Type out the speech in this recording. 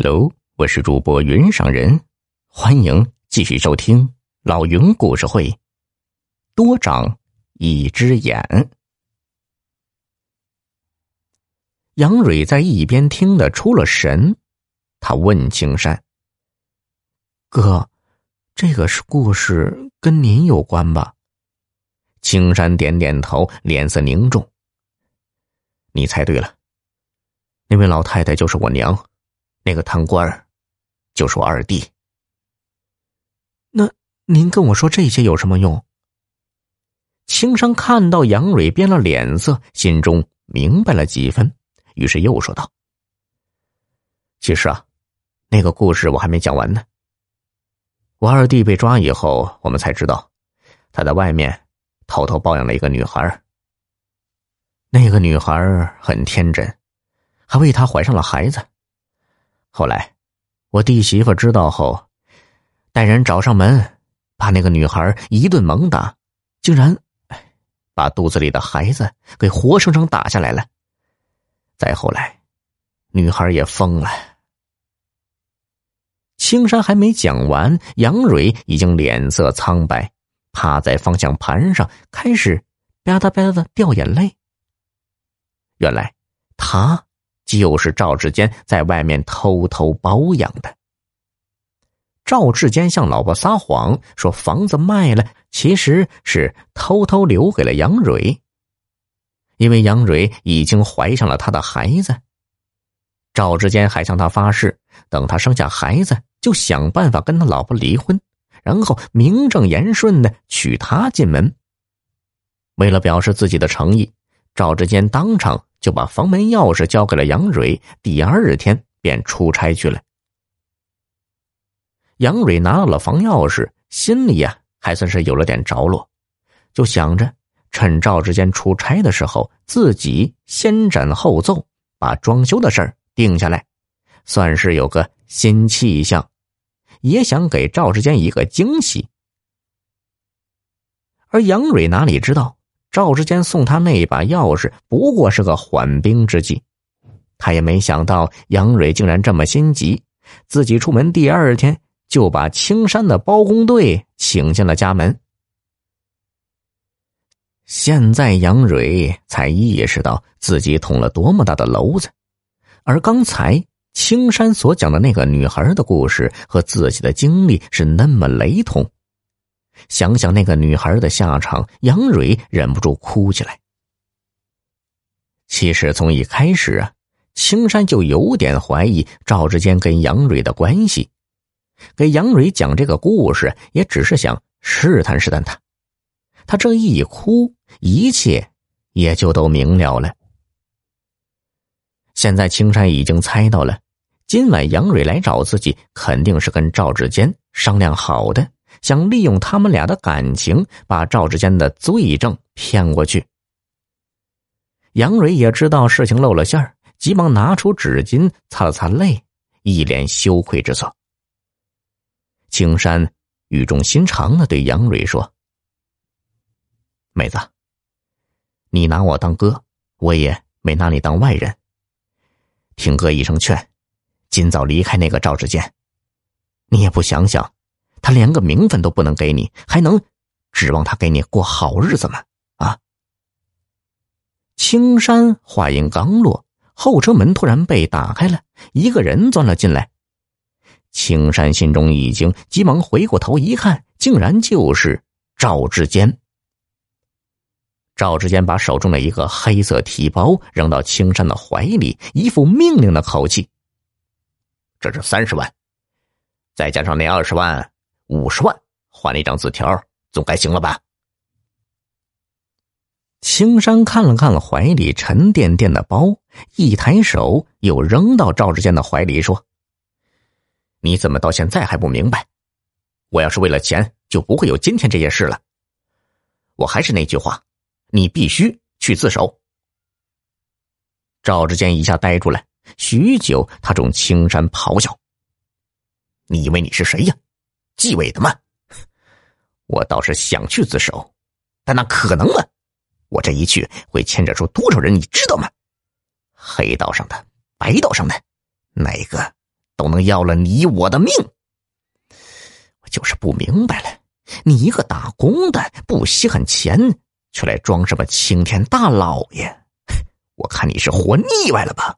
Hello，我是主播云上人，欢迎继续收听老云故事会。多长一只眼。杨蕊在一边听得出了神，他问青山：“哥，这个是故事跟您有关吧？”青山点点头，脸色凝重。你猜对了，那位老太太就是我娘。那个贪官，就是我二弟。那您跟我说这些有什么用？青山看到杨蕊变了脸色，心中明白了几分，于是又说道：“其实啊，那个故事我还没讲完呢。我二弟被抓以后，我们才知道，他在外面偷偷抱养了一个女孩。那个女孩很天真，还为他怀上了孩子。”后来，我弟媳妇知道后，带人找上门，把那个女孩一顿猛打，竟然把肚子里的孩子给活生生打下来了。再后来，女孩也疯了。青山还没讲完，杨蕊已经脸色苍白，趴在方向盘上，开始吧嗒吧嗒的掉眼泪。原来，他。就是赵志坚在外面偷偷包养的。赵志坚向老婆撒谎说房子卖了，其实是偷偷留给了杨蕊。因为杨蕊已经怀上了他的孩子，赵志坚还向他发誓，等他生下孩子就想办法跟他老婆离婚，然后名正言顺的娶她进门。为了表示自己的诚意，赵志坚当场。就把房门钥匙交给了杨蕊，第二天便出差去了。杨蕊拿到了房钥匙，心里呀还算是有了点着落，就想着趁赵志坚出差的时候，自己先斩后奏，把装修的事儿定下来，算是有个新气象，也想给赵志坚一个惊喜。而杨蕊哪里知道？赵志坚送他那把钥匙不过是个缓兵之计，他也没想到杨蕊竟然这么心急，自己出门第二天就把青山的包工队请进了家门。现在杨蕊才意识到自己捅了多么大的娄子，而刚才青山所讲的那个女孩的故事和自己的经历是那么雷同。想想那个女孩的下场，杨蕊忍不住哭起来。其实从一开始啊，青山就有点怀疑赵志坚跟杨蕊的关系，给杨蕊讲这个故事也只是想试探试探他。他这一哭，一切也就都明了了。现在青山已经猜到了，今晚杨蕊来找自己，肯定是跟赵志坚商量好的。想利用他们俩的感情，把赵志坚的罪证骗过去。杨蕊也知道事情露了馅儿，急忙拿出纸巾擦了擦泪，一脸羞愧之色。青山语重心长的对杨蕊说：“妹子，你拿我当哥，我也没拿你当外人。听哥一声劝，尽早离开那个赵志坚。你也不想想。”他连个名分都不能给你，还能指望他给你过好日子吗？啊！青山话音刚落，后车门突然被打开了，一个人钻了进来。青山心中一惊，急忙回过头一看，竟然就是赵志坚。赵志坚把手中的一个黑色提包扔到青山的怀里，一副命令的口气：“这是三十万，再加上那二十万。”五十万换了一张字条，总该行了吧？青山看了看怀里沉甸甸的包，一抬手又扔到赵志坚的怀里，说：“你怎么到现在还不明白？我要是为了钱，就不会有今天这些事了。我还是那句话，你必须去自首。”赵志坚一下呆住了，许久，他冲青山咆哮：“你以为你是谁呀？”纪委的吗？我倒是想去自首，但那可能吗？我这一去会牵扯出多少人，你知道吗？黑道上的、白道上的，哪个都能要了你我的命。我就是不明白了，你一个打工的不稀罕钱，却来装什么青天大老爷？我看你是活腻歪了吧。